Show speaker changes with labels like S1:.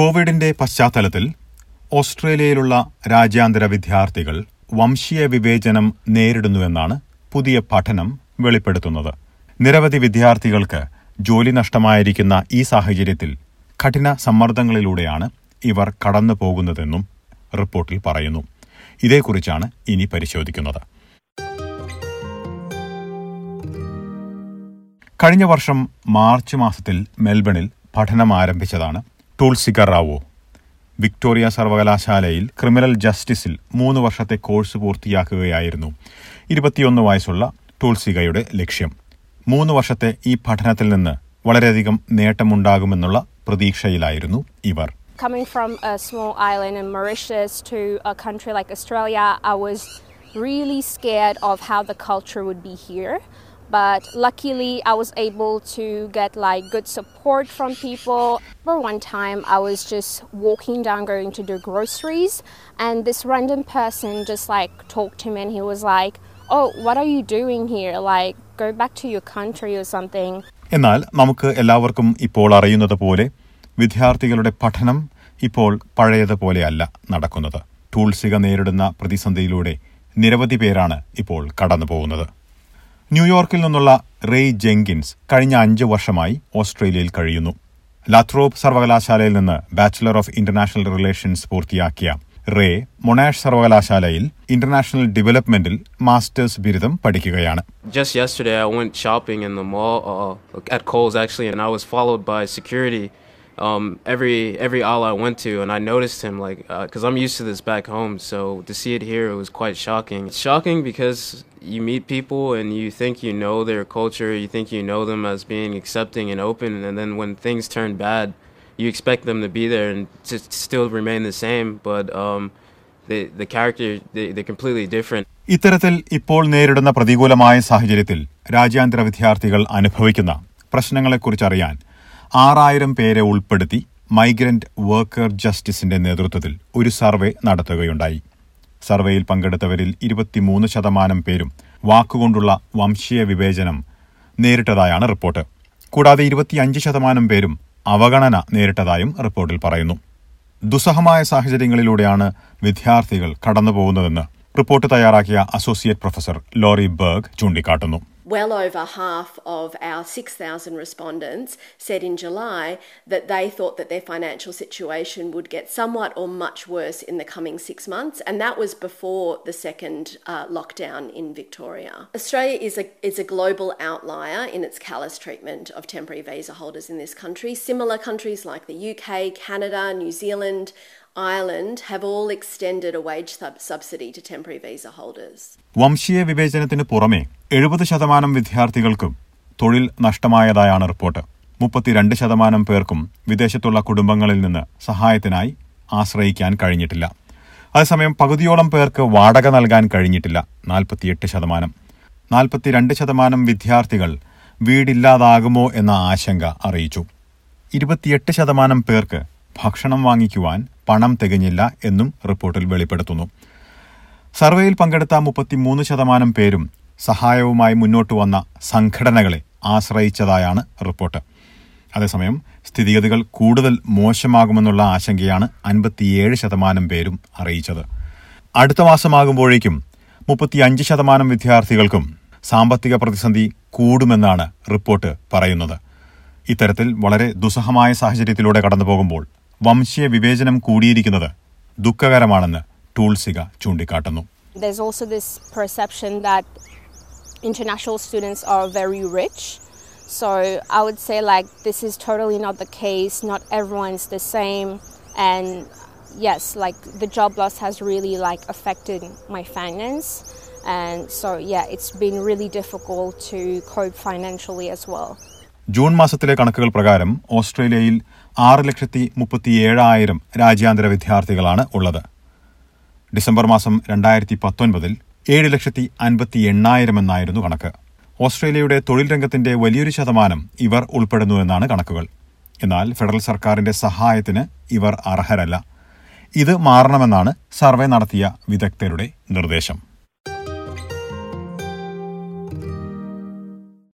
S1: കോവിഡിന്റെ പശ്ചാത്തലത്തിൽ ഓസ്ട്രേലിയയിലുള്ള രാജ്യാന്തര വിദ്യാർത്ഥികൾ വംശീയ വിവേചനം നേരിടുന്നുവെന്നാണ് പുതിയ പഠനം വെളിപ്പെടുത്തുന്നത്. നിരവധി വിദ്യാർത്ഥികൾക്ക് ജോലി നഷ്ടമായിരിക്കുന്ന ഈ സാഹചര്യത്തിൽ കഠിന സമ്മർദ്ദങ്ങളിലൂടെയാണ് ഇവർ കടന്നു പോകുന്നതെന്നും റിപ്പോർട്ടിൽ പറയുന്നു. ഇതേക്കുറിച്ചാണ് ഇനി പരിശോധിക്കുന്നത്. കഴിഞ്ഞ വർഷം മാർച്ച് മാസത്തിൽ മെൽബണിൽ പഠനം ആരംഭിച്ചതാണ് ടൂൾസിക റാവോ വിക്ടോറിയ സർവകലാശാലയിൽ ക്രിമിനൽ ജസ്റ്റിസിൽ മൂന്ന് വർഷത്തെ കോഴ്സ് പൂർത്തിയാക്കുകയായിരുന്നു. ഇരുപത്തിയൊന്ന് വയസ്സുള്ള ടൂൾസികയുടെ ലക്ഷ്യം. മൂന്ന് വർഷത്തെ ഈ പഠനത്തിൽ നിന്ന് വളരെയധികം നേട്ടമുണ്ടാകുമെന്നുള്ള പ്രതീക്ഷയിലായിരുന്നു ഇവർ.
S2: Coming from a small island in Mauritius to a country like Australia, I was really scared of how the culture would be here. But luckily, I was able to get like good support from people. For one time, I was just walking down going to do groceries, and this random person just like talked to me, and he was like, "Oh, what are you doing here? Like, go back to your country or something."
S1: എന്നാൽ നമുക്ക് എല്ലാവർക്കും ഇപ്പോൾ അറിയുന്നത് പോലെ വിദ്യാർത്ഥികളുടെ പഠനം ഇപ്പോൾ പഴയതുപോലെയല്ല നടക്കുന്നത് ടൂൾസിക നേരിടുന്ന പ്രതിസന്ധിയിലൂടെ നിരവധി പേരാണ് ഇപ്പോൾ കടന്നു പോകുന്നത് ന്യൂയോർക്കിൽ നിന്നുള്ള റേയ് ജെങ്കിൻസ് കഴിഞ്ഞ അഞ്ച് വർഷമായി ഓസ്ട്രേലിയയിൽ കഴിയുന്നു. ലാത്രോപ് സർവകലാശാലയിൽ നിന്ന് ബാച്ചിലർ ഓഫ് ഇന്റർനാഷണൽ റിലേഷൻസ് പൂർത്തിയാക്കിയ റേ മൊണാഷ് സർവകലാശാലയിൽ ഇന്റർനാഷണൽ ഡെവലപ്മെന്റിൽ മാസ്റ്റേഴ്സ് ബിരുദം പഠിക്കുകയാണ്.
S3: Just yesterday, I went shopping in the mall uh, at Kohl's actually, and I um, every every aisle I went to, and I noticed him like because I'm used to this back home, so to see it here, it was quite shocking. It's shocking because you meet people and you think you know their culture, you think you know them as being accepting and open, and then when things turn bad, you expect them to be there and to still remain the same, but um, the the character they, they're completely different.
S1: ഇത്തരത്തിൽ ഇപ്പോൾ നേരിടുന്ന പ്രതികൂലമായ സാഹചര്യത്തിൽ രാജ്യാന്തര വിദ്യാർത്ഥികൾ അനുഭവിക്കുന്ന പ്രശ്നങ്ങളെക്കുറിച്ചറിയാൻ ആറായിരം പേരെ ഉൾപ്പെടുത്തി മൈഗ്രന്റ് വർക്കർ ജസ്റ്റിസിന്റെ നേതൃത്വത്തിൽ ഒരു സർവേ നടത്തുകയുണ്ടായി. സർവേയിൽ പങ്കെടുത്തവരിൽ ഇരുപത്തിമൂന്ന് ശതമാനം പേരും വാക്കുകൊണ്ടുള്ള വംശീയ വിവേചനം നേരിട്ടതായാണ് റിപ്പോർട്ട്. കൂടാതെ ഇരുപത്തിയഞ്ച് ശതമാനം പേരും അവഗണന നേരിട്ടതായും റിപ്പോർട്ടിൽ പറയുന്നു. ദുസ്സഹമായ സാഹചര്യങ്ങളിലൂടെയാണ് വിദ്യാർത്ഥികൾ കടന്നുപോകുന്നതെന്ന് റിപ്പോർട്ട് തയ്യാറാക്കിയ അസോസിയേറ്റ് പ്രൊഫസർ ലോറി ബർഗ് ചൂണ്ടിക്കാട്ടുന്നു.
S4: Well over half of our 6,000 respondents said in July that they thought that their financial situation would get somewhat or much worse in the coming six months, and that was before the second uh, lockdown in Victoria. Australia is a, is a global outlier in its callous treatment of temporary visa holders in this country. Similar countries like the UK, Canada, New Zealand, Ireland have all extended a wage sub- subsidy to temporary visa holders.
S1: വംശീയ വിവേചനത്തിന് പുറമെ എഴുപത് ശതമാനം വിദ്യാർത്ഥികൾക്കും തൊഴിൽ നഷ്ടമായതായാണ് report. മുപ്പത്തിരണ്ട് ശതമാനം പേർക്കും വിദേശത്തുള്ള കുടുംബങ്ങളിൽ നിന്ന് സഹായത്തിനായി ആശ്രയിക്കാൻ കഴിഞ്ഞിട്ടില്ല. അതേസമയം പകുതിയോളം പേർക്ക് വാടക നൽകാൻ കഴിഞ്ഞിട്ടില്ല. നാൽപ്പത്തിയെട്ട് ശതമാനം. നാൽപ്പത്തിരണ്ട് ശതമാനം വിദ്യാർത്ഥികൾ വീടില്ലാതാകുമോ എന്ന ആശങ്ക അറിയിച്ചു. ഇരുപത്തിയെട്ട് ശതമാനം പേർക്ക് ഭക്ഷണം വാങ്ങിക്കുവാൻ പണം തികഞ്ഞില്ല എന്നും റിപ്പോർട്ടിൽ വെളിപ്പെടുത്തുന്നു. സർവേയിൽ പങ്കെടുത്ത മുപ്പത്തിമൂന്ന് ശതമാനം പേരും സഹായവുമായി മുന്നോട്ട് വന്ന സംഘടനകളെ ആശ്രയിച്ചതായാണ് റിപ്പോർട്ട്. അതേസമയം സ്ഥിതിഗതികൾ കൂടുതൽ മോശമാകുമെന്നുള്ള ആശങ്കയാണ് അൻപത്തിയേഴ് ശതമാനം പേരും അറിയിച്ചത്. അടുത്ത മാസമാകുമ്പോഴേക്കും മുപ്പത്തിയഞ്ച് ശതമാനം വിദ്യാർത്ഥികൾക്കും സാമ്പത്തിക പ്രതിസന്ധി കൂടുമെന്നാണ് റിപ്പോർട്ട് പറയുന്നത്. ഇത്തരത്തിൽ വളരെ ദുസ്സഹമായ സാഹചര്യത്തിലൂടെ കടന്നുപോകുമ്പോൾ വംശീയ വിവേചനം കൂടിയിരിക്കുന്നത് ദുഃഖകരമാണെന്ന് ടൂൾസിക ചൂണ്ടിക്കാട്ടുന്നു
S2: There's also this perception that international students are very rich. So I would say like this is totally not the case. Not everyone's the same, and yes, like the job loss has really like affected my finance, and so yeah, it's been really difficult to cope financially as well.
S1: June മാസത്തിലെ കണക്കുകൾ പ്രകാരം ഓസ്ട്രേലിയയിൽ ആറ് ലക്ഷത്തി മുപ്പത്തിയേഴായിരം രാജ്യാന്തര വിദ്യാർത്ഥികളാണ് ഉള്ളത്. December മാസം രണ്ടായിരത്തി പത്തൊൻപതിൽ ഏഴ് ലക്ഷത്തി അൻപത്തി എണ്ണായിരം എന്നായിരുന്നു കണക്ക്. ഓസ്ട്രേലിയയുടെ തൊഴിൽ രംഗത്തിന്റെ വലിയൊരു ശതമാനം ഇവർ ഉൾപ്പെടുന്നു എന്നാണ് കണക്കുകൾ. എന്നാൽ ഫെഡറൽ സർക്കാരിന്റെ സഹായത്തിന് ഇവർ അർഹരല്ല. ഇത് മാറണമെന്നാണ് സർവേ നടത്തിയ വിദഗ്ധരുടെ നിർദ്ദേശം.